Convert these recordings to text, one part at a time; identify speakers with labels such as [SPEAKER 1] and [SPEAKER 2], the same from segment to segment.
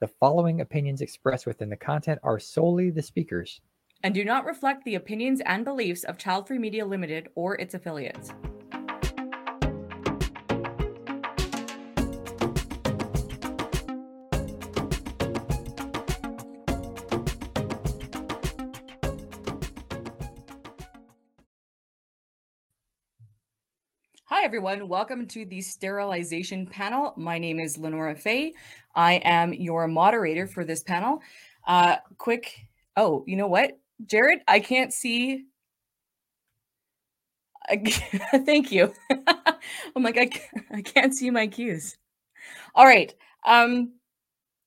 [SPEAKER 1] The following opinions expressed within the content are solely the speakers
[SPEAKER 2] and do not reflect the opinions and beliefs of Child Free Media Limited or its affiliates. Hi, everyone. Welcome to the sterilization panel. My name is Lenora Fay. I am your moderator for this panel. Uh, quick, oh, you know what, Jared? I can't see. Thank you. I'm like, I, I can't see my cues. All right. Um,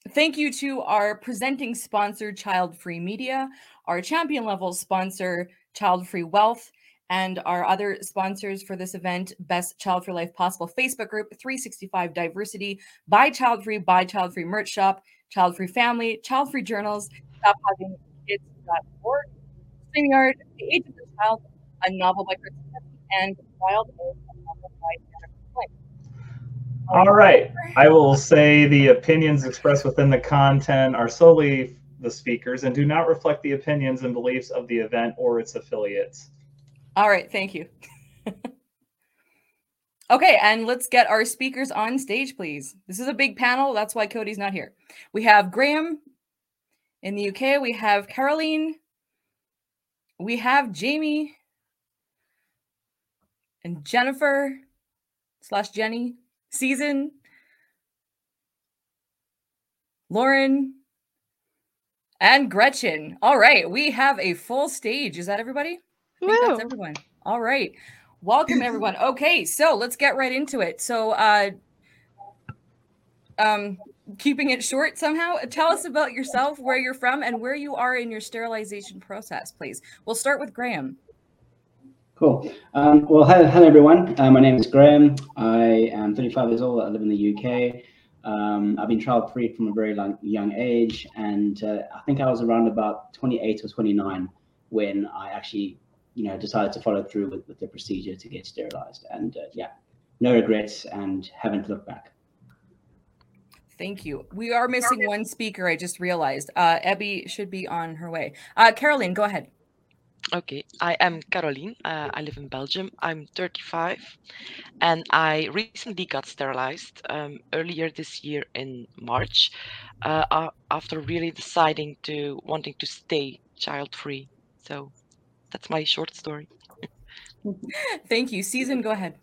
[SPEAKER 2] thank you to our presenting sponsor, Child Free Media, our champion level sponsor, Child Free Wealth, and our other sponsors for this event Best Child for Life Possible Facebook group, 365 Diversity, Buy Child Free, Buy Child Free Merch Shop, Child Free Family, Child Free Journals, Stop Having Kids.org, StreamYard, The Age of the Child, a novel by Chris and Wild Oats, a novel by
[SPEAKER 3] All right. I will say the opinions expressed within the content are solely the speakers and do not reflect the opinions and beliefs of the event or its affiliates.
[SPEAKER 2] All right, thank you. okay, and let's get our speakers on stage, please. This is a big panel. That's why Cody's not here. We have Graham in the UK. We have Caroline. We have Jamie and Jennifer slash Jenny, Season, Lauren, and Gretchen. All right, we have a full stage. Is that everybody? I think that's everyone. All right. Welcome everyone. Okay, so let's get right into it. So uh um keeping it short somehow, tell us about yourself, where you're from, and where you are in your sterilization process, please. We'll start with Graham.
[SPEAKER 4] Cool. Um, well, hello, hello everyone. Uh, my name is Graham. I am 35 years old. I live in the UK. Um, I've been child free from a very long, young age, and uh, I think I was around about 28 or 29 when I actually you know, decided to follow through with, with the procedure to get sterilized. And uh, yeah, no regrets and haven't looked back.
[SPEAKER 2] Thank you. We are missing one speaker. I just realized. Uh, Abby should be on her way. Uh, Caroline, go ahead.
[SPEAKER 5] Okay, I am Caroline. Uh, I live in Belgium. I'm 35, and I recently got sterilized um, earlier this year in March, uh, after really deciding to wanting to stay child free. So that's my short story.
[SPEAKER 2] Thank you. Season, go ahead.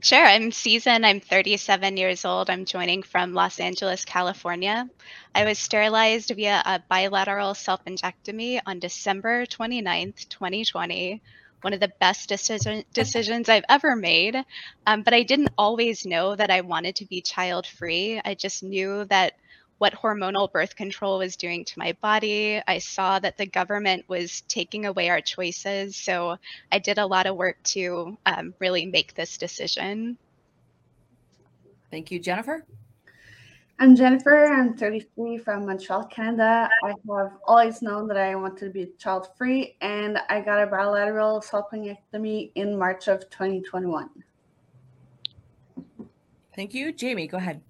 [SPEAKER 6] Sure. I'm Season. I'm 37 years old. I'm joining from Los Angeles, California. I was sterilized via a bilateral salpingectomy on December 29th, 2020. One of the best decision, decisions I've ever made. Um, but I didn't always know that I wanted to be child free. I just knew that what hormonal birth control was doing to my body. I saw that the government was taking away our choices. So I did a lot of work to um, really make this decision.
[SPEAKER 2] Thank you, Jennifer.
[SPEAKER 7] I'm Jennifer. I'm 33 from Montreal, Canada. I have always known that I wanted to be child free, and I got a bilateral salpingectomy in March of 2021.
[SPEAKER 2] Thank you. Jamie, go ahead.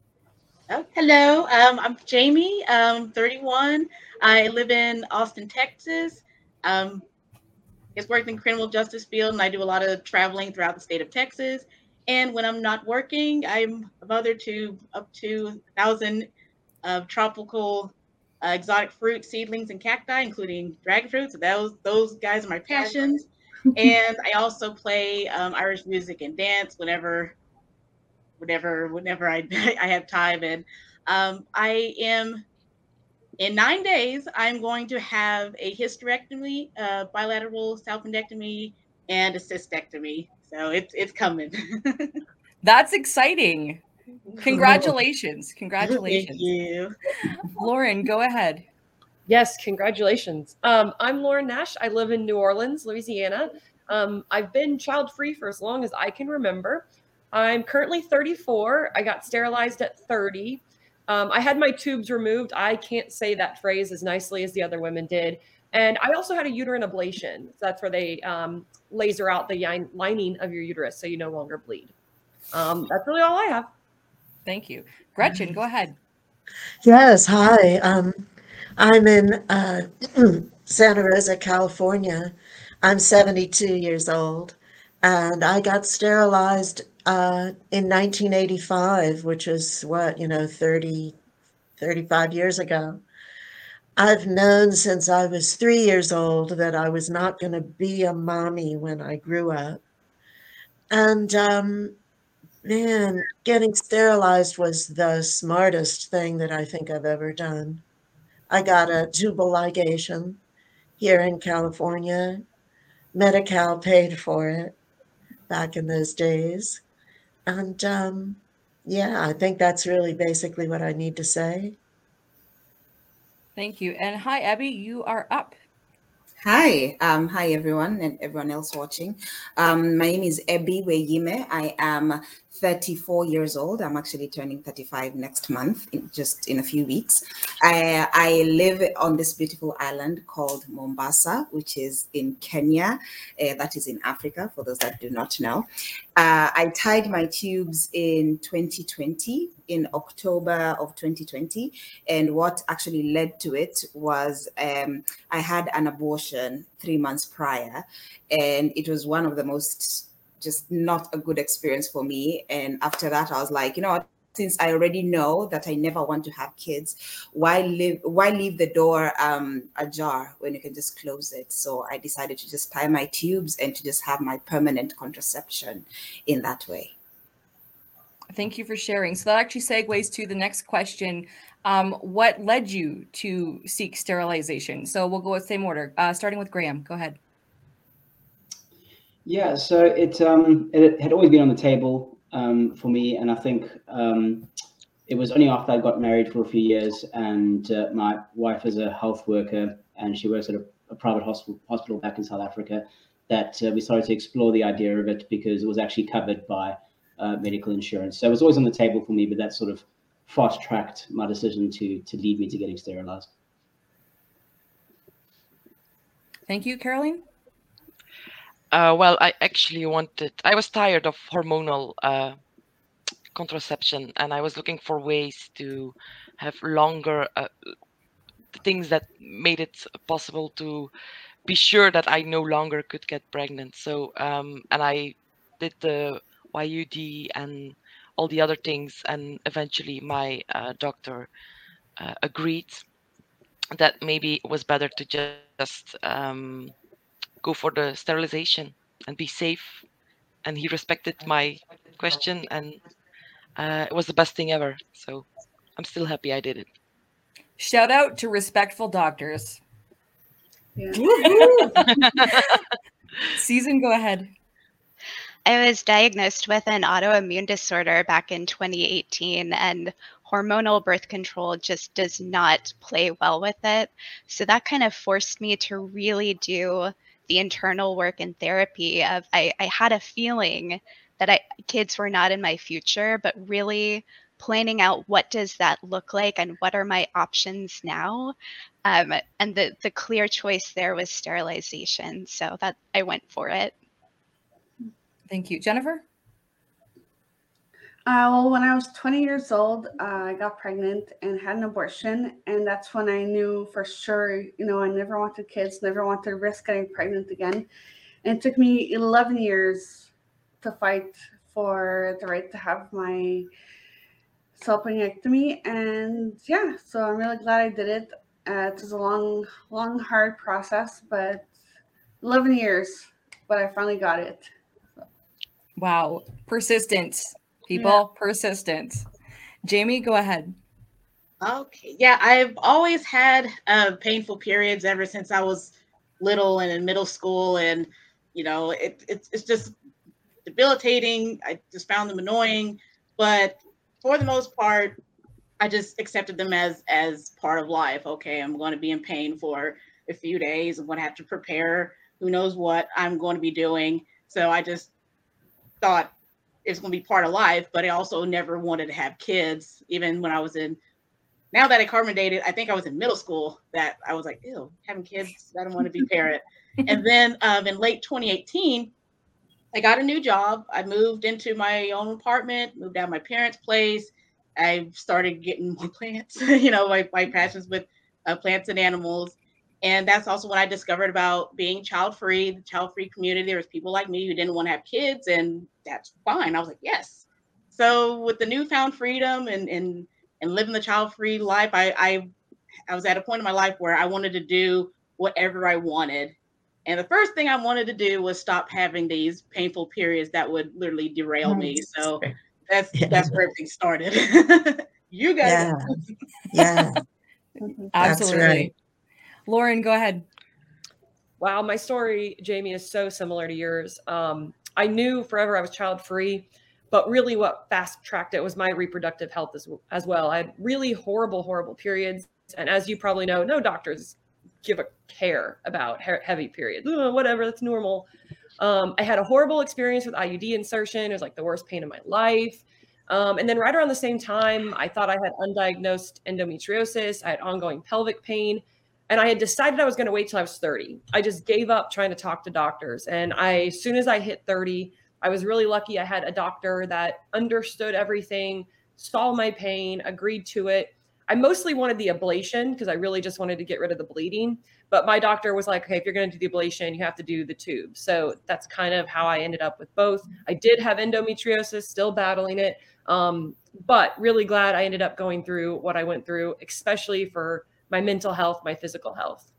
[SPEAKER 8] Oh, hello. Um, I'm Jamie. I'm 31. I live in Austin, Texas. Um, it's worked in criminal justice field, and I do a lot of traveling throughout the state of Texas. And when I'm not working, I'm a mother to up to a thousand of tropical uh, exotic fruit seedlings and cacti, including dragon fruit. So those those guys are my passions. and I also play um, Irish music and dance whenever whenever whenever I I have time. And um, I am in nine days. I'm going to have a hysterectomy, uh, bilateral salpingectomy, and a cystectomy. So it's it's coming.
[SPEAKER 2] That's exciting. Congratulations. Congratulations.
[SPEAKER 8] Thank you.
[SPEAKER 2] Lauren, go ahead.
[SPEAKER 9] Yes, congratulations. Um, I'm Lauren Nash. I live in New Orleans, Louisiana. Um, I've been child free for as long as I can remember. I'm currently 34. I got sterilized at 30. Um, I had my tubes removed. I can't say that phrase as nicely as the other women did. And I also had a uterine ablation. So that's where they um, laser out the lining of your uterus so you no longer bleed. Um, that's really all I have.
[SPEAKER 2] Thank you. Gretchen, go ahead.
[SPEAKER 10] Yes, hi. Um, I'm in uh, Santa Rosa, California. I'm 72 years old, and I got sterilized uh, in 1985, which is what, you know, 30, 35 years ago. I've known since I was three years old that I was not going to be a mommy when I grew up. And um, man, getting sterilized was the smartest thing that I think I've ever done. I got a tubal ligation here in California. Medi-Cal paid for it back in those days. And um, yeah, I think that's really basically what I need to say.
[SPEAKER 2] Thank you. And hi, Abby, you are up.
[SPEAKER 11] Hi, um, hi everyone and everyone else watching. Um, my name is Abby Weyime. I am 34 years old. I'm actually turning 35 next month, in, just in a few weeks. I, I live on this beautiful island called Mombasa, which is in Kenya. Uh, that is in Africa, for those that do not know. Uh, I tied my tubes in 2020, in October of 2020. And what actually led to it was um, I had an abortion three months prior, and it was one of the most just not a good experience for me. And after that, I was like, you know what? Since I already know that I never want to have kids, why live? Why leave the door um, ajar when you can just close it? So I decided to just tie my tubes and to just have my permanent contraception in that way.
[SPEAKER 2] Thank you for sharing. So that actually segues to the next question. Um, what led you to seek sterilization? So we'll go with same order, uh, starting with Graham. Go ahead.
[SPEAKER 4] Yeah, so it um, it had always been on the table um, for me, and I think um, it was only after I got married for a few years, and uh, my wife is a health worker, and she works at a, a private hospital hospital back in South Africa, that uh, we started to explore the idea of it because it was actually covered by uh, medical insurance. So it was always on the table for me, but that sort of fast tracked my decision to to lead me to getting sterilized.
[SPEAKER 2] Thank you, Caroline.
[SPEAKER 5] Uh, well, I actually wanted, I was tired of hormonal uh, contraception and I was looking for ways to have longer uh, things that made it possible to be sure that I no longer could get pregnant. So, um, and I did the IUD and all the other things, and eventually my uh, doctor uh, agreed that maybe it was better to just um, go for the sterilization and be safe. And he respected my question, and uh, it was the best thing ever. So I'm still happy I did it.
[SPEAKER 2] Shout out to respectful doctors.
[SPEAKER 7] Yeah.
[SPEAKER 2] Season, go ahead.
[SPEAKER 6] I was diagnosed with an autoimmune disorder back in 2018, and hormonal birth control just does not play well with it. So that kind of forced me to really do the internal work and therapy of I, I had a feeling that I kids were not in my future, but really planning out what does that look like and what are my options now. Um, and the the clear choice there was sterilization. So that I went for it.
[SPEAKER 2] Thank you. Jennifer?
[SPEAKER 7] Uh, well, when I was 20 years old, uh, I got pregnant and had an abortion. And that's when I knew for sure, you know, I never wanted kids, never wanted to risk getting pregnant again. And it took me 11 years to fight for the right to have my salpingectomy. And yeah, so I'm really glad I did it. Uh, it was a long, long, hard process, but 11 years, but I finally got it.
[SPEAKER 2] Wow. Persistence, people. Yeah. Persistence. Jamie, go ahead.
[SPEAKER 8] Okay. Yeah, I've always had uh, painful periods ever since I was little and in middle school. And, you know, it, it, it's just debilitating. I just found them annoying. But for the most part, I just accepted them as as part of life. Okay, I'm going to be in pain for a few days. I'm going to have to prepare. Who knows what I'm going to be doing? So I just thought it's going to be part of life, but I also never wanted to have kids. Even when I was in, now that I carbon dated, I think I was in middle school that I was like, ew, having kids, I don't want to be parent. and then um, in late 2018, I got a new job. I moved into my own apartment, moved out of my parents' place, I started getting more plants. you know, my my passions with uh, plants and animals, and that's also when I discovered about being child free, the child free community. There was people like me who didn't want to have kids, and that's fine. I was like, yes. So with the newfound freedom and and and living the child free life, I, I I was at a point in my life where I wanted to do whatever I wanted. And the first thing I wanted to do was stop having these painful periods that would literally derail me. So that's
[SPEAKER 10] Yeah.
[SPEAKER 8] that's where everything started. you guys
[SPEAKER 10] Yeah. Yeah.
[SPEAKER 2] Absolutely.
[SPEAKER 10] That's right.
[SPEAKER 2] Lauren, go ahead.
[SPEAKER 9] Wow, my story, Jamie, is so similar to yours. Um, I knew forever I was child free, but really what fast tracked it was my reproductive health as, as well. I had really horrible, horrible periods. And as you probably know, no doctors give a care about he- heavy periods. "Oh, whatever, that's normal. Um, I had a horrible experience with IUD insertion. It was like the worst pain of my life. Um, and then right around the same time, I thought I had undiagnosed endometriosis. I had ongoing pelvic pain and I had decided I was going to wait till I was 30. I just gave up trying to talk to doctors. And I, as soon as I hit 30, I was really lucky. I had a doctor that understood everything, saw my pain, agreed to it. I mostly wanted the ablation because I really just wanted to get rid of the bleeding. But my doctor was like, okay, if you're going to do the ablation, you have to do the tube. So that's kind of how I ended up with both. I did have endometriosis, still battling it. Um, but really glad I ended up going through what I went through, especially for my mental health, my physical health.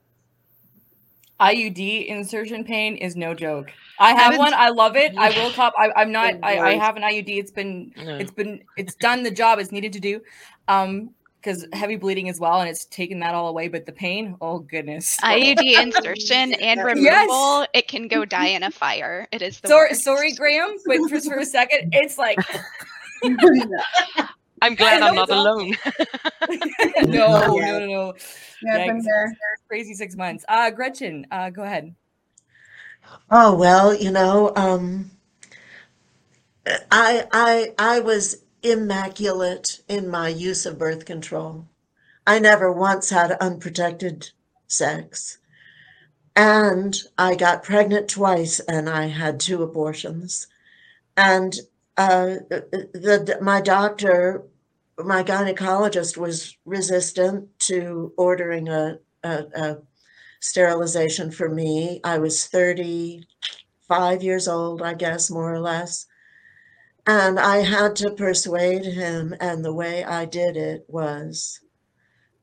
[SPEAKER 2] IUD insertion pain is no joke. I have one. I love it. I will cop. I, I'm not. I, I have an IUD. It's been.
[SPEAKER 5] No.
[SPEAKER 2] It's been. It's done the job it's needed to do. Um, because heavy bleeding as well, and it's taken that all away. But the pain, oh goodness.
[SPEAKER 6] IUD insertion and removal,
[SPEAKER 2] Yes.
[SPEAKER 6] it can go die in a fire. It is the
[SPEAKER 2] Sorry,
[SPEAKER 6] worst.
[SPEAKER 2] sorry, Graham. Wait just for a second. It's like
[SPEAKER 5] I'm glad
[SPEAKER 2] I
[SPEAKER 5] I'm not alone.
[SPEAKER 2] no, no, no, no.
[SPEAKER 7] Yeah, been there.
[SPEAKER 2] Crazy six months. Uh, Gretchen, uh, go ahead.
[SPEAKER 10] Oh well, you know, um, I I I was immaculate in my use of birth control. I never once had unprotected sex. And I got pregnant twice and I had two abortions. And uh, the, the my doctor, my gynecologist was resistant to ordering a, a, a sterilization for me. I was 35 years old, I guess, more or less. And I had to persuade him. And the way I did it was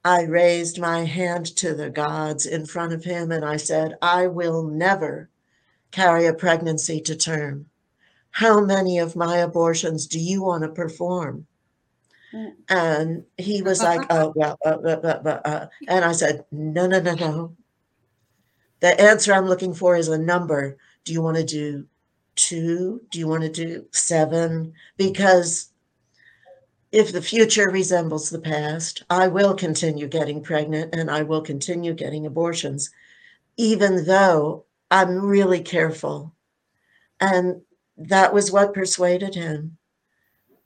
[SPEAKER 10] I raised my hand to the gods in front of him and I said, I will never carry a pregnancy to term. How many of my abortions do you want to perform? And he was like, oh, well, uh, uh, uh, uh, uh. and I said, no, no, no, no. The answer I'm looking for is a number. Do you want to do two? Do you want to do seven? Because if the future resembles the past, I will continue getting pregnant and I will continue getting abortions, even though I'm really careful. And that was what persuaded him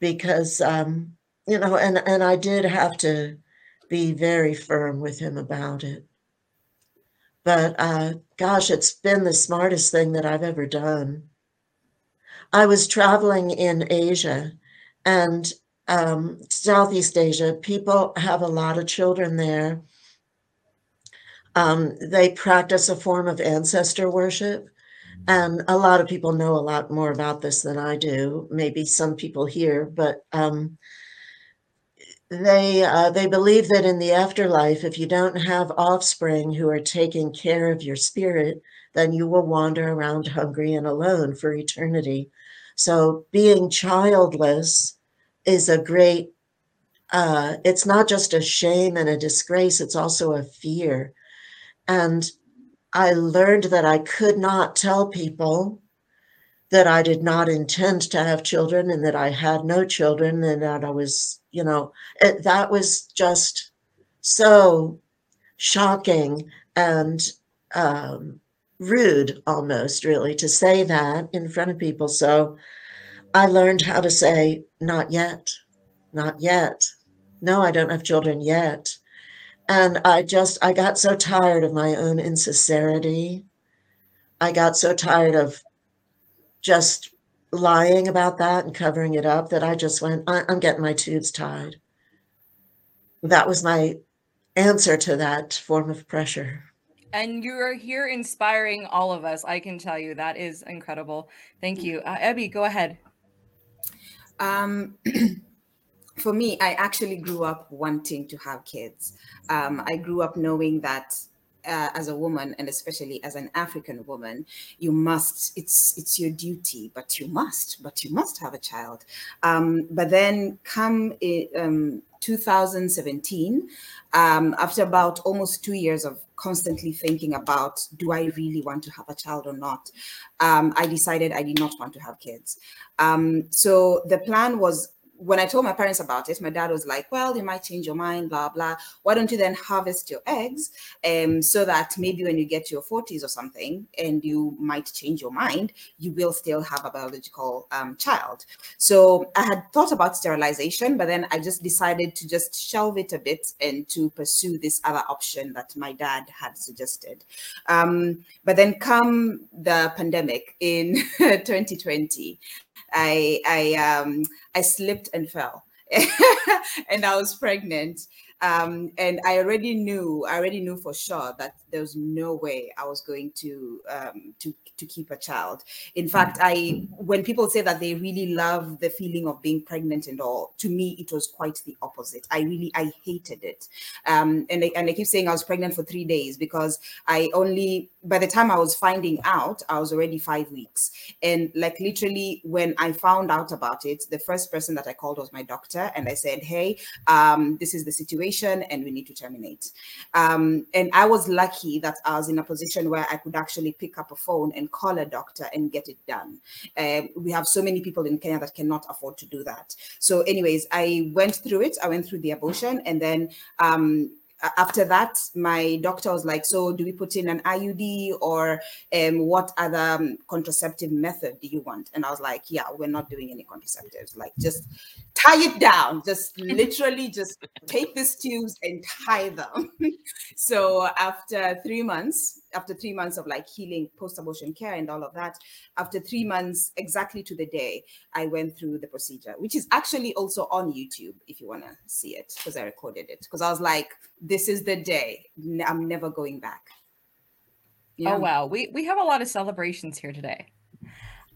[SPEAKER 10] because, um, you know, and, and I did have to be very firm with him about it. But uh, gosh, it's been the smartest thing that I've ever done. I was traveling in Asia and um, Southeast Asia. People have a lot of children there. Um, they practice a form of ancestor worship. And a lot of people know a lot more about this than I do. Maybe some people here, but um, they uh, they believe that in the afterlife, if you don't have offspring who are taking care of your spirit, then you will wander around hungry and alone for eternity. So being childless is a great. Uh, it's not just a shame and a disgrace; it's also a fear, and I learned that I could not tell people that I did not intend to have children and that I had no children and that I was, you know, it, that was just so shocking and um, rude almost, really, to say that in front of people. So I learned how to say, not yet, not yet. No, I don't have children yet. And I just, I got so tired of my own insincerity. I got so tired of just lying about that and covering it up that I just went, I, am getting my tubes tied. That was my answer to that form of pressure.
[SPEAKER 2] And you're here inspiring all of us. I can tell you that is incredible. Thank you. Uh, Ebby, go ahead.
[SPEAKER 11] Um, for me, I actually grew up wanting to have kids. Um, I grew up knowing that uh, as a woman and especially as an african woman you must it's it's your duty but you must but you must have a child. Um, but then come um, 2017 um, after about almost two years of constantly thinking about do i really want to have a child or not um, i decided i did not want to have kids. Um, so the plan was when I told my parents about it, my dad was like, "Well, you might change your mind, blah blah. Why don't you then harvest your eggs, um, so that maybe when you get to your forties or something, and you might change your mind, you will still have a biological um, child." So I had thought about sterilization, but then I just decided to just shelve it a bit and to pursue this other option that my dad had suggested. Um, but then come the pandemic in 2020, I I um I slipped and fell. and I was pregnant. Um, and I already knew, I already knew for sure that there was no way I was going to um, to to keep a child. In fact, I when people say that they really love the feeling of being pregnant and all, to me it was quite the opposite. I really I hated it, um, and I, and I keep saying I was pregnant for three days because I only by the time I was finding out, I was already five weeks, and like literally when I found out about it, the first person that I called was my doctor, and I said, "Hey, um, this is the situation." situation and we need to terminate. Um, and I was lucky that I was in a position where I could actually pick up a phone and call a doctor and get it done. Uh, we have so many people in Kenya that cannot afford to do that. So, anyways, I went through it. I went through the abortion and then um, after that, my doctor was like, "So, do we put in an IUD or um, what other um, contraceptive method do you want?" And I was like, "Yeah, we're not doing any contraceptives. Like, just tie it down. Just literally, just take these tubes and tie them." so, after three months, after three months of like healing post-abortion care and all of that after three months exactly to the day i went through the procedure which is actually also on youtube if you want to see it because i recorded it because i was like this is the day i'm never going back
[SPEAKER 2] yeah. oh wow we we have a lot of celebrations here today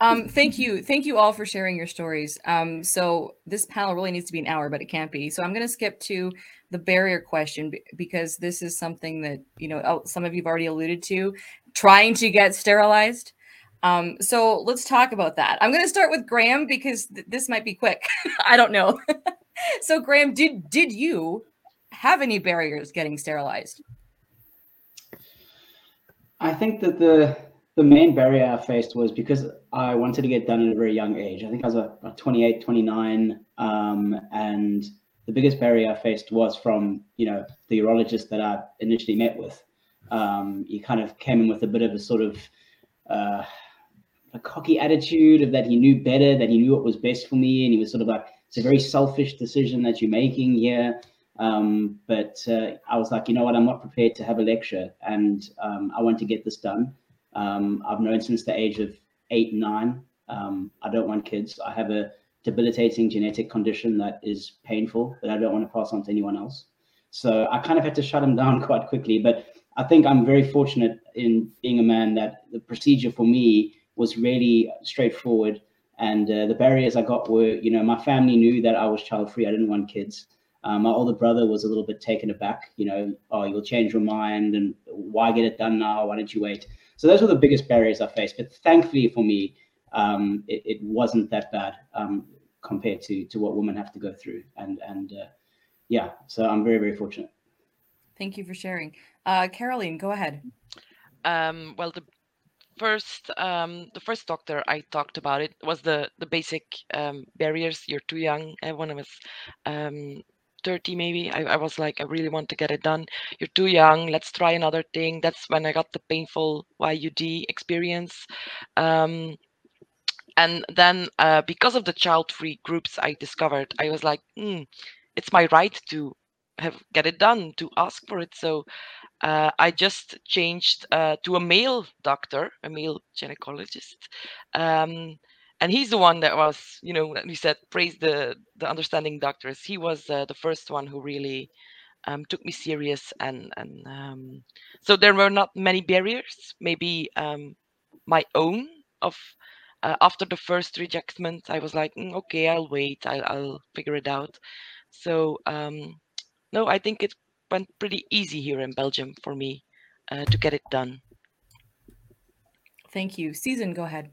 [SPEAKER 2] um, thank you. Thank you all for sharing your stories. Um, so this panel really needs to be an hour, but it can't be. So I'm going to skip to the barrier question because this is something that, you know, some of you've already alluded to trying to get sterilized. Um, so let's talk about that. I'm going to start with Graham because th this might be quick. I don't know. so Graham, did, did you have any barriers getting sterilized?
[SPEAKER 4] I think that the the main barrier I faced was because I wanted to get done at a very young age. I think I was a, a 28, 29, um, and the biggest barrier I faced was from you know the urologist that I initially met with. Um, he kind of came in with a bit of a sort of uh, a cocky attitude of that he knew better, that he knew what was best for me, and he was sort of like, "It's a very selfish decision that you're making here." Um, but uh, I was like, you know what, I'm not prepared to have a lecture, and um, I want to get this done. Um, I've known since the age of eight, nine. Um, I don't want kids. I have a debilitating genetic condition that is painful that I don't want to pass on to anyone else. So I kind of had to shut him down quite quickly. But I think I'm very fortunate in being a man that the procedure for me was really straightforward. And uh, the barriers I got were, you know, my family knew that I was child free. I didn't want kids. Um, my older brother was a little bit taken aback, you know, oh, you'll change your mind and why get it done now? Why don't you wait? So those were the biggest barriers I faced. But thankfully for me, um, it, it, wasn't that bad um, compared to to what women have to go through. And and uh, yeah, so I'm very very fortunate.
[SPEAKER 2] Thank you for sharing, uh, Caroline. Go ahead.
[SPEAKER 5] Um, well, the first um, the first doctor I talked about it was the the basic um, barriers. You're too young. Uh, when I was um, 30 maybe I, I, was like i really want to get it done you're too young let's try another thing that's when i got the painful IUD experience um, and then uh, because of the child free groups i discovered i was like mm, it's my right to have get it done to ask for it so uh, i just changed uh, to a male doctor a male gynecologist um, and he's the one that was, you know, you said praise the the understanding doctors. He was uh, the first one who really um, took me serious, and and um, so there were not many barriers. Maybe um, my own of uh, after the first rejectment, I was like, mm, okay, I'll wait, I'll, I'll figure it out. So um, no, I think it went pretty easy here in Belgium for me uh, to get it done.
[SPEAKER 2] Thank you. Season, go ahead.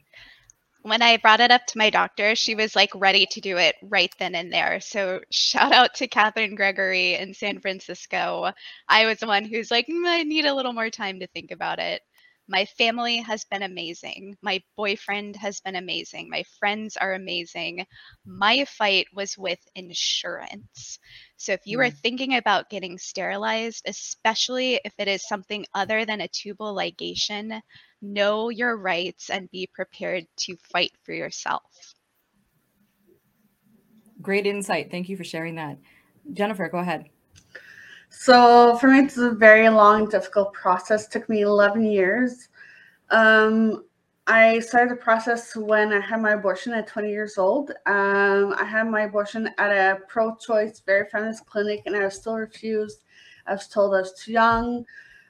[SPEAKER 6] When I brought it up to my doctor, she was like ready to do it right then and there. So shout out to Catherine Gregory in San Francisco. I was the one who's like, mm, I need a little more time to think about it. My family has been amazing. My boyfriend has been amazing. My friends are amazing. My fight was with insurance. So if you are mm. thinking about getting sterilized, especially if it is something other than a tubal ligation, know your rights and be prepared to fight for yourself.
[SPEAKER 2] Great insight. Thank you for sharing that. Jennifer, go ahead.
[SPEAKER 7] So for me, it's a very long, difficult process. It took me 11 years. Um, I started the process when I had my abortion at 20 years old. Um, I had my abortion at a pro-choice, very feminist clinic, and I was still refused. I was told I was too young,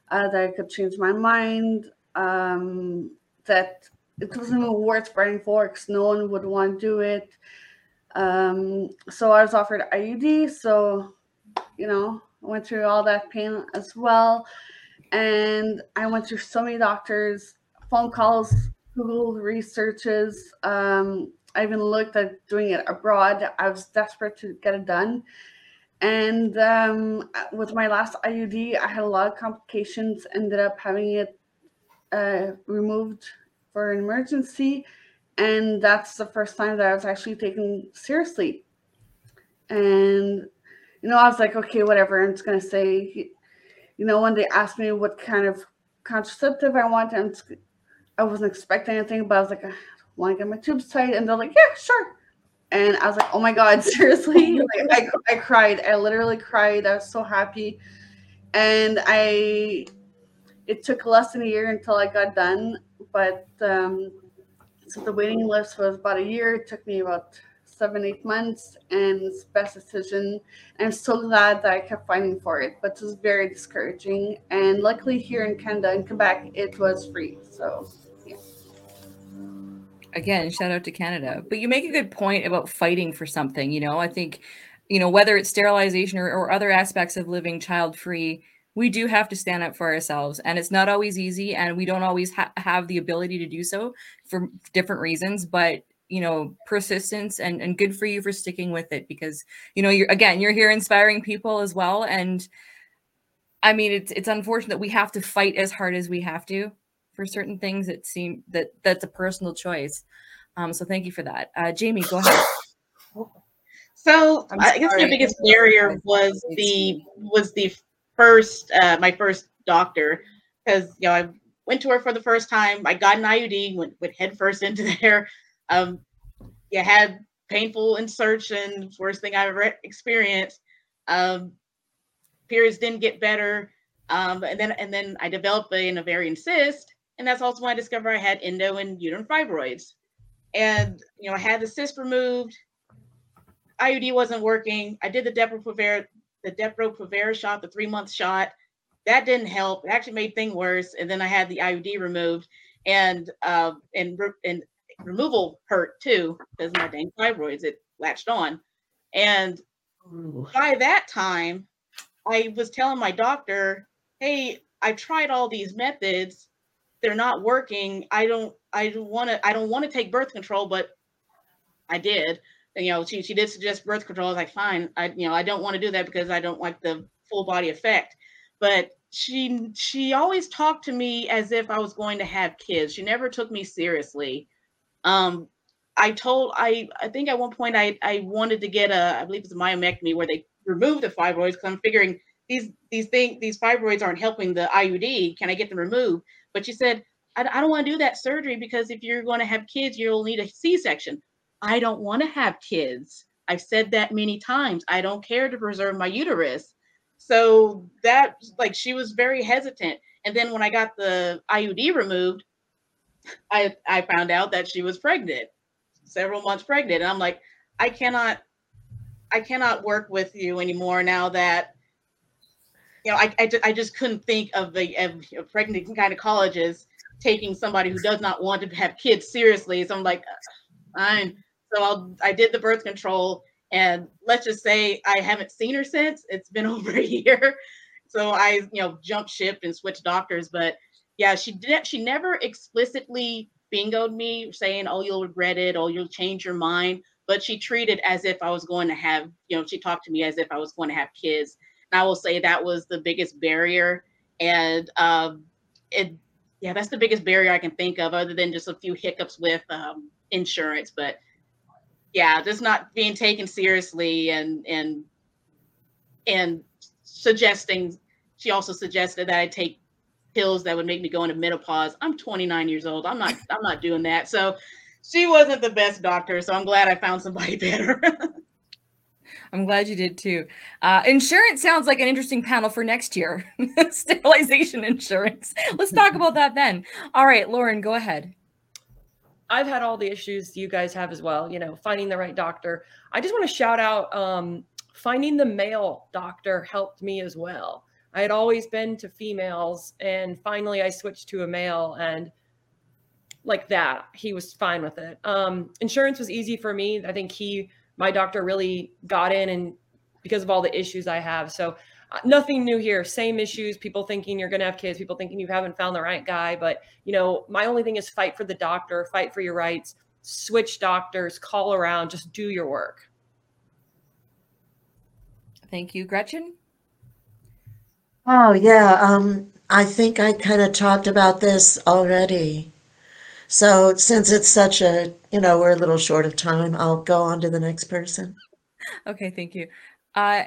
[SPEAKER 7] uh, that I could change my mind, um, that it wasn't even worth fighting for because no one would want to do it. Um, so I was offered IUD. So, you know, Went through all that pain as well. And I went through so many doctors, phone calls, Google researches. Um, I even looked at doing it abroad. I was desperate to get it done. And um, with my last IUD, I had a lot of complications, ended up having it uh, removed for an emergency. And that's the first time that I was actually taken seriously. And you know, I was like, okay, whatever. I'm just gonna say, you know, when they asked me what kind of contraceptive I want, I'm just, I wasn't expecting anything, but I was like, I want to get my tubes tight, and they're like, yeah, sure. And I was like, oh my god, seriously? like, I I cried. I literally cried. I was so happy, and I. It took less than a year until I got done, but um, so the waiting list was about a year. It took me about seven, eight months, and best decision. I'm so glad that I kept fighting for it, but it was very discouraging. And luckily, here in Canada and Quebec, it was free. So, yeah.
[SPEAKER 2] Again, shout out to Canada. But you make a good point about fighting for something. You know, I think, you know, whether it's sterilization or, or other aspects of living child free, we do have to stand up for ourselves and it's not always easy and we don't always ha- have the ability to do so for different reasons but you know persistence and and good for you for sticking with it because you know you're again you're here inspiring people as well and i mean it's it's unfortunate that we have to fight as hard as we have to for certain things it seem that that's a personal choice um so thank you for that uh jamie go ahead
[SPEAKER 8] So
[SPEAKER 2] I'm
[SPEAKER 8] I guess
[SPEAKER 2] sorry.
[SPEAKER 8] my biggest barrier was the was the first uh, my first doctor because you know I went to her for the first time. I got an IUD, went went head first into there. Um, you had painful insertion, worst thing I ever experienced. Um, periods didn't get better, um, and then and then I developed an ovarian cyst, and that's also when I discovered I had endo and uterine fibroids. And you know I had the cyst removed. IUD wasn't working. I did the Depo-Provera, the Depo-Provera shot, the three month shot. That didn't help. It actually made things worse. And then I had the IUD removed, and uh, and and removal hurt too because my dang fibroids it latched on. And by that time, I was telling my doctor, "Hey, I've tried all these methods. They're not working. I don't. I don't want to. I don't want to take birth control, but I did. And, you know, she she did suggest birth control. I was like, fine. I you know I don't want to do that because I don't like the full body effect. But she she always talked to me as if I was going to have kids. She never took me seriously. Um, I told I I think at one point I I wanted to get a I believe it's a myomectomy where they remove the fibroids because I'm figuring these these things these fibroids aren't helping the IUD. Can I get them removed? But she said I, I don't want to do that surgery because if you're going to have kids, you'll need a C-section. I don't want to have kids. I've said that many times. I don't care to preserve my uterus. So that like she was very hesitant. And then when I got the IUD removed, I I found out that she was pregnant. several months pregnant. And I'm like, I cannot, I cannot work with you anymore now that, you know, I, I, I just couldn't think of the of, pregnant kind of pregnant gynecologists taking somebody who does not want to have kids seriously. So I'm like, uh, fine. So I'll, I did the birth control and let's just say I haven't seen her since. It's been over a year. So I, you know, jumped ship and switched doctors. But yeah, she did she never explicitly bingoed me saying, Oh, you'll regret it, oh, you'll change your mind. But she treated as if I was going to have, you know, she talked to me as if I was going to have kids. And I will say that was the biggest barrier. And um it yeah, that's the biggest barrier I can think of, other than just a few hiccups with um, insurance. But yeah, just not being taken seriously and and and suggesting. She also suggested that I take pills that would make me go into menopause. I'm 29 years old. I'm not. I'm not doing that. So she wasn't the best doctor. So I'm glad I found somebody better.
[SPEAKER 2] I'm glad you did too. Uh, insurance sounds like an interesting panel for next year. Sterilization insurance. Let's talk about that then. All right, Lauren, go ahead.
[SPEAKER 9] I've had all the issues you guys have as well, you know, finding the right doctor. I just want to shout out um, finding the male doctor helped me as well. I had always been to females, and finally I switched to a male, and like that, he was fine with it. Um, insurance was easy for me. I think he my doctor really got in and because of all the issues I have. So uh, nothing new here. Same issues. People thinking you're going to have kids. People thinking you haven't found the right guy. But you know, my only thing is fight for the doctor. Fight for your rights. Switch doctors. Call around. Just do your work.
[SPEAKER 2] Thank you, Gretchen.
[SPEAKER 10] Oh yeah. Um, I think I kind of talked about this already. So since it's such a, you know, we're a little short of time, I'll go on to the next person.
[SPEAKER 2] Okay, thank you. Uh,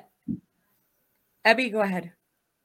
[SPEAKER 2] Abby, go ahead.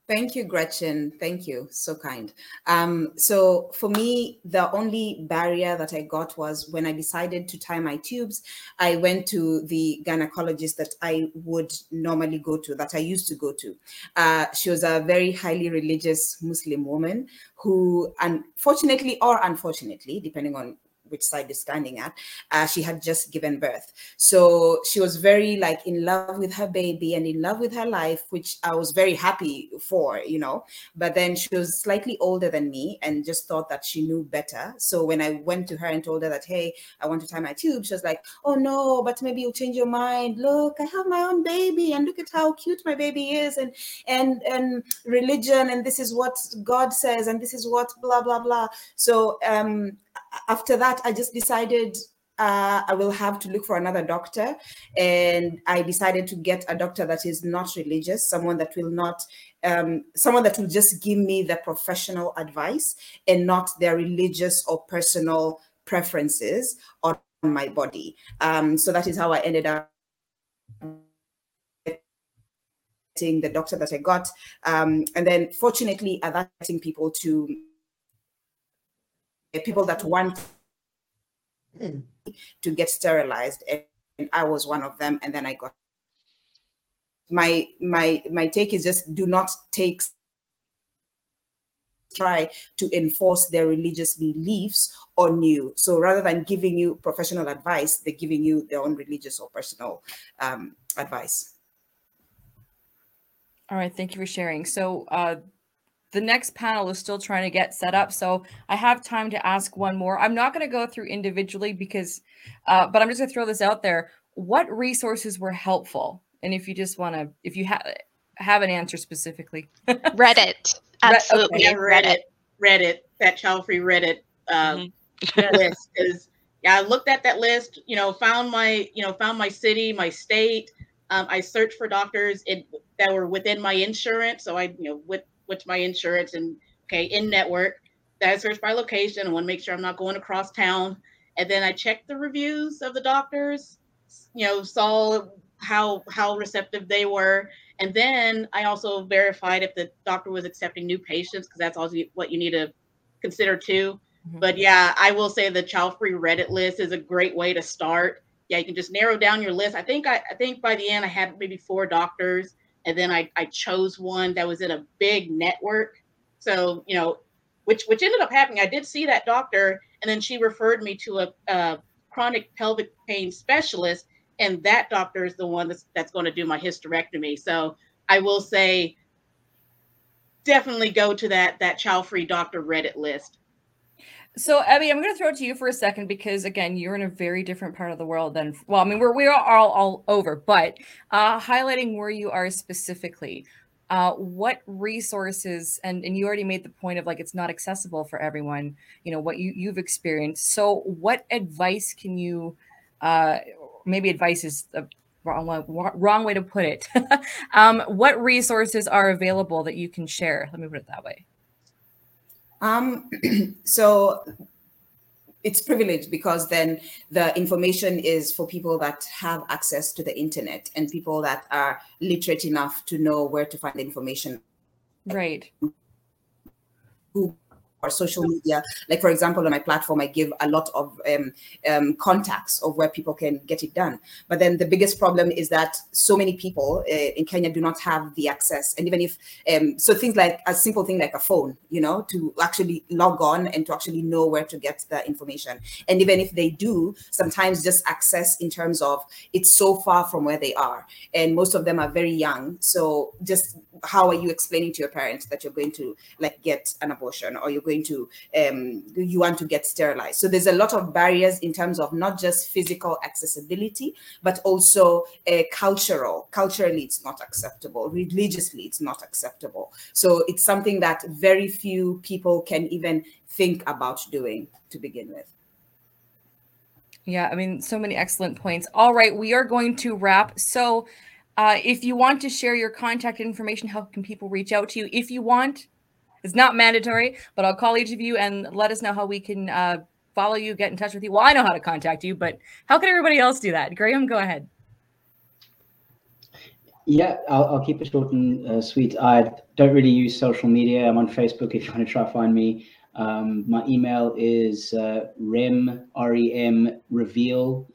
[SPEAKER 11] Thank you, Gretchen. Thank you. So kind. Um, so for me, the only barrier that I got was when I decided to tie my tubes, I went to the gynecologist that I would normally go to, that I used to go to. Uh, she was a very highly religious Muslim woman who, unfortunately or unfortunately, depending on which side is standing at uh, she had just given birth. So she was very like in love with her baby and in love with her life which i was very happy for you know. But then she was slightly older than me and just thought that she knew better. So when i went to her and told her that hey i want to tie my tube she was like oh no but maybe you'll change your mind. Look i have my own baby and look at how cute my baby is and and and religion and this is what god says and this is what blah blah blah. So um after that, I just decided uh, I will have to look for another doctor. And I decided to get a doctor that is not religious, someone that will not, um, someone that will just give me the professional advice and not their religious or personal preferences on my body. Um, so that is how I ended up getting the doctor that I got. Um, and then fortunately, advising people to people that want to get sterilized and i was one of them and then i got my my my take is just do not take try to enforce their religious beliefs on you. So rather than giving you professional advice they're giving you their own religious or personal um, advice.
[SPEAKER 2] All right thank you for sharing. So uh the next panel is still trying to get set up. So I have time to ask one more. I'm not going to go through individually because, uh, but I'm just going to throw this out there. What resources were helpful? And if you just want to, if you have have an answer specifically,
[SPEAKER 6] Reddit, absolutely,
[SPEAKER 8] okay. Reddit, Reddit, that child free Reddit uh, mm-hmm. list is. Yeah, I looked at that list. You know, found my, you know, found my city, my state. Um, I searched for doctors in, that were within my insurance. So I, you know, with with my insurance and okay in network. That I search by location. I want to make sure I'm not going across town. And then I checked the reviews of the doctors. You know, saw how how receptive they were, and then I also verified if the doctor was accepting new patients because that's also what you need to consider too. Mm-hmm. But yeah, I will say the child free Reddit list is a great way to start. Yeah, you can just narrow down your list. I think I, I think by the end I had maybe four doctors and then I, I chose one that was in a big network. So you know, which which ended up happening. I did see that doctor, and then she referred me to a, a chronic pelvic pain specialist, and that doctor is the one that's that's going to do my hysterectomy. So I will say, definitely go to that that child free doctor Reddit list.
[SPEAKER 2] So, Abby, I'm going to throw it to you for a second because, again, you're in a very different part of the world than, well, I mean, we're, we're all, all over, but uh, highlighting where you are specifically, uh, what resources, and, and you already made the point of like it's not accessible for everyone, you know, what you, you've experienced. So, what advice can you, uh, maybe advice is the wrong, wrong way to put it. um, what resources are available that you can share? Let me put it that way.
[SPEAKER 11] Um, so it's privileged because then the information is for people that have access to the internet and people that are literate enough to know where to find the information.
[SPEAKER 2] Right.
[SPEAKER 11] Who or social media. Like for example, on my platform, I give a lot of um, um, contacts of where people can get it done. But then the biggest problem is that so many people uh, in Kenya do not have the access. And even if um, so, things like a simple thing like a phone, you know, to actually log on and to actually know where to get the information. And even if they do, sometimes just access in terms of it's so far from where they are, and most of them are very young. So just how are you explaining to your parents that you're going to like get an abortion or you're going to um, you want to get sterilized. So there's a lot of barriers in terms of not just physical accessibility but also uh, cultural culturally it's not acceptable. Religiously it's not acceptable. So it's something that very few people can even think about doing to begin with.
[SPEAKER 2] Yeah i mean so many excellent points. All right we are going to wrap. So uh, if you want to share your contact information, how can people reach out to you? If you want, it's not mandatory, but I'll call each of you and let us know how we can uh, follow you, get in touch with you. Well, I know how to contact you, but how can everybody else do that? Graham, go ahead.
[SPEAKER 4] Yeah, I'll, I'll keep it short and uh, sweet. I don't really use social media. I'm on Facebook if you want to try to find me. Um, my email is uh, rem, R-E-M, reveal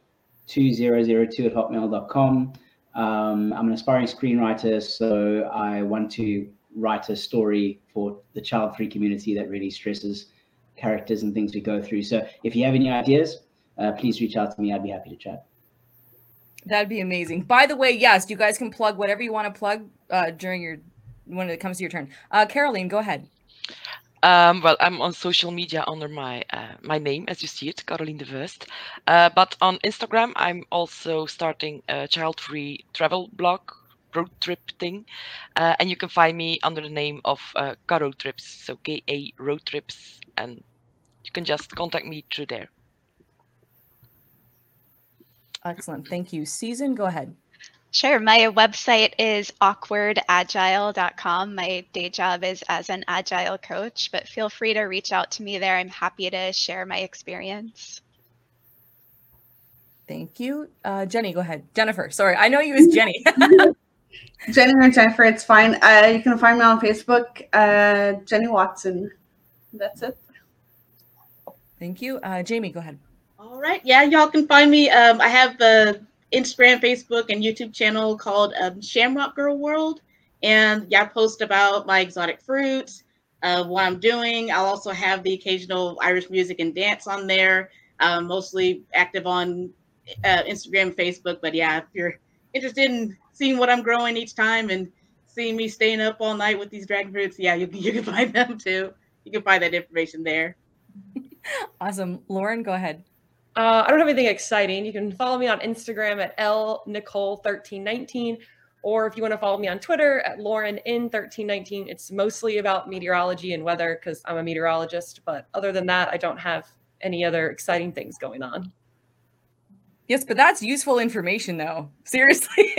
[SPEAKER 4] 2002 at hotmail.com. Um, I'm an aspiring screenwriter, so I want to write a story for the child free community that really stresses characters and things we go through. So if you have any ideas, uh, please reach out to me. I'd be happy to chat.
[SPEAKER 2] That'd be amazing. By the way, yes, you guys can plug whatever you want to plug uh, during your when it comes to your turn. Uh, Caroline, go ahead.
[SPEAKER 5] Um, well, I'm on social media under my uh, my name, as you see it, Caroline de Vust. Uh, but on Instagram, I'm also starting a child-free travel blog, road trip thing, uh, and you can find me under the name of uh, Caro Trips, so K A Road Trips, and you can just contact me through there.
[SPEAKER 2] Excellent, thank you. Season, go ahead.
[SPEAKER 6] Sure. My website is awkwardagile.com. My day job is as an agile coach, but feel free to reach out to me there. I'm happy to share my experience.
[SPEAKER 2] Thank you. Uh, Jenny, go ahead. Jennifer, sorry. I know you as Jenny.
[SPEAKER 7] Jenny or Jennifer, it's fine. Uh, you can find me on Facebook, uh, Jenny Watson. That's it.
[SPEAKER 2] Thank you. Uh, Jamie, go ahead.
[SPEAKER 8] All right. Yeah, y'all can find me. Um, I have the Instagram, Facebook, and YouTube channel called um, Shamrock Girl World. And yeah, I post about my exotic fruits, uh, what I'm doing. I'll also have the occasional Irish music and dance on there. I'm mostly active on uh, Instagram, Facebook. But yeah, if you're interested in seeing what I'm growing each time and seeing me staying up all night with these dragon fruits, yeah, you, you can find them too. You can find that information there.
[SPEAKER 2] awesome. Lauren, go ahead.
[SPEAKER 9] Uh, I don't have anything exciting. You can follow me on Instagram at L Nicole 1319 or if you want to follow me on Twitter at Lauren in 1319. It's mostly about meteorology and weather because I'm a meteorologist. But other than that, I don't have any other exciting things going on.
[SPEAKER 2] Yes, but that's useful information though. Seriously.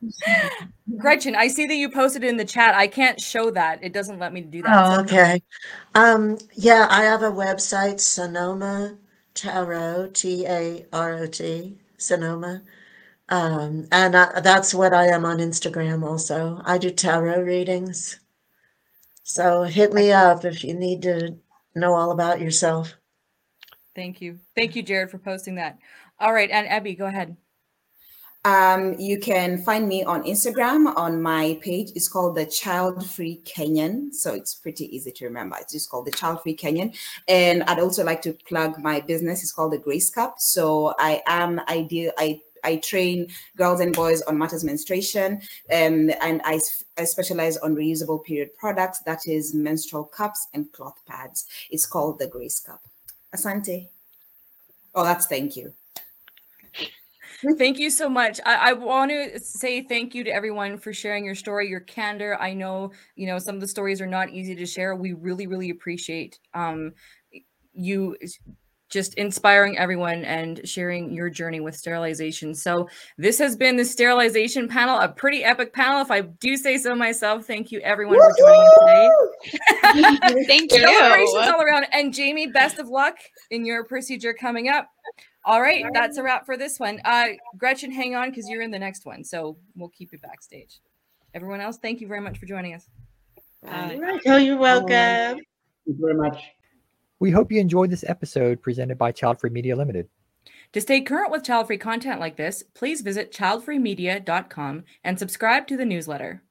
[SPEAKER 2] Gretchen, I see that you posted in the chat. I can't show that. It doesn't let me do that.
[SPEAKER 10] Oh, okay. Um, yeah, I have a website, Sonoma Tarot, T A R O T, Sonoma. Um, and I, that's what I am on Instagram also. I do tarot readings. So hit me up if you need to know all about yourself.
[SPEAKER 2] Thank you. Thank you, Jared, for posting that. All right. And Abby, go ahead.
[SPEAKER 11] Um, you can find me on Instagram on my page. It's called the Child Free Kenyan. So it's pretty easy to remember. It's just called the Child Free Kenyan. And I'd also like to plug my business. It's called the Grace Cup. So I am ideal. I I train girls and boys on matters menstruation, um, and I, I specialize on reusable period products. That is menstrual cups and cloth pads. It's called the Grace Cup. Asante. Oh, that's thank you.
[SPEAKER 2] Thank you so much. I, I, want to say thank you to everyone for sharing your story, your candor. I know, you know, some of the stories are not easy to share. We really, really appreciate um, you just inspiring everyone and sharing your journey with sterilization. So this has been the sterilization panel, a pretty epic panel, if I do say so myself. Thank you everyone for joining us
[SPEAKER 6] today. Thank you.
[SPEAKER 2] Celebrations all around. And Jamie, best of luck in your procedure coming up. All right, that's a wrap for this one. Uh, Gretchen, hang on because you're in the next one, so we'll keep you backstage. Everyone else, thank you very much for joining us.
[SPEAKER 8] All right. Oh, you're welcome. Thank
[SPEAKER 4] you very much.
[SPEAKER 1] We hope you enjoyed this episode presented by Child Free Media Limited.
[SPEAKER 2] To stay current with child free content like this, please visit childfreemedia.com and subscribe to the newsletter.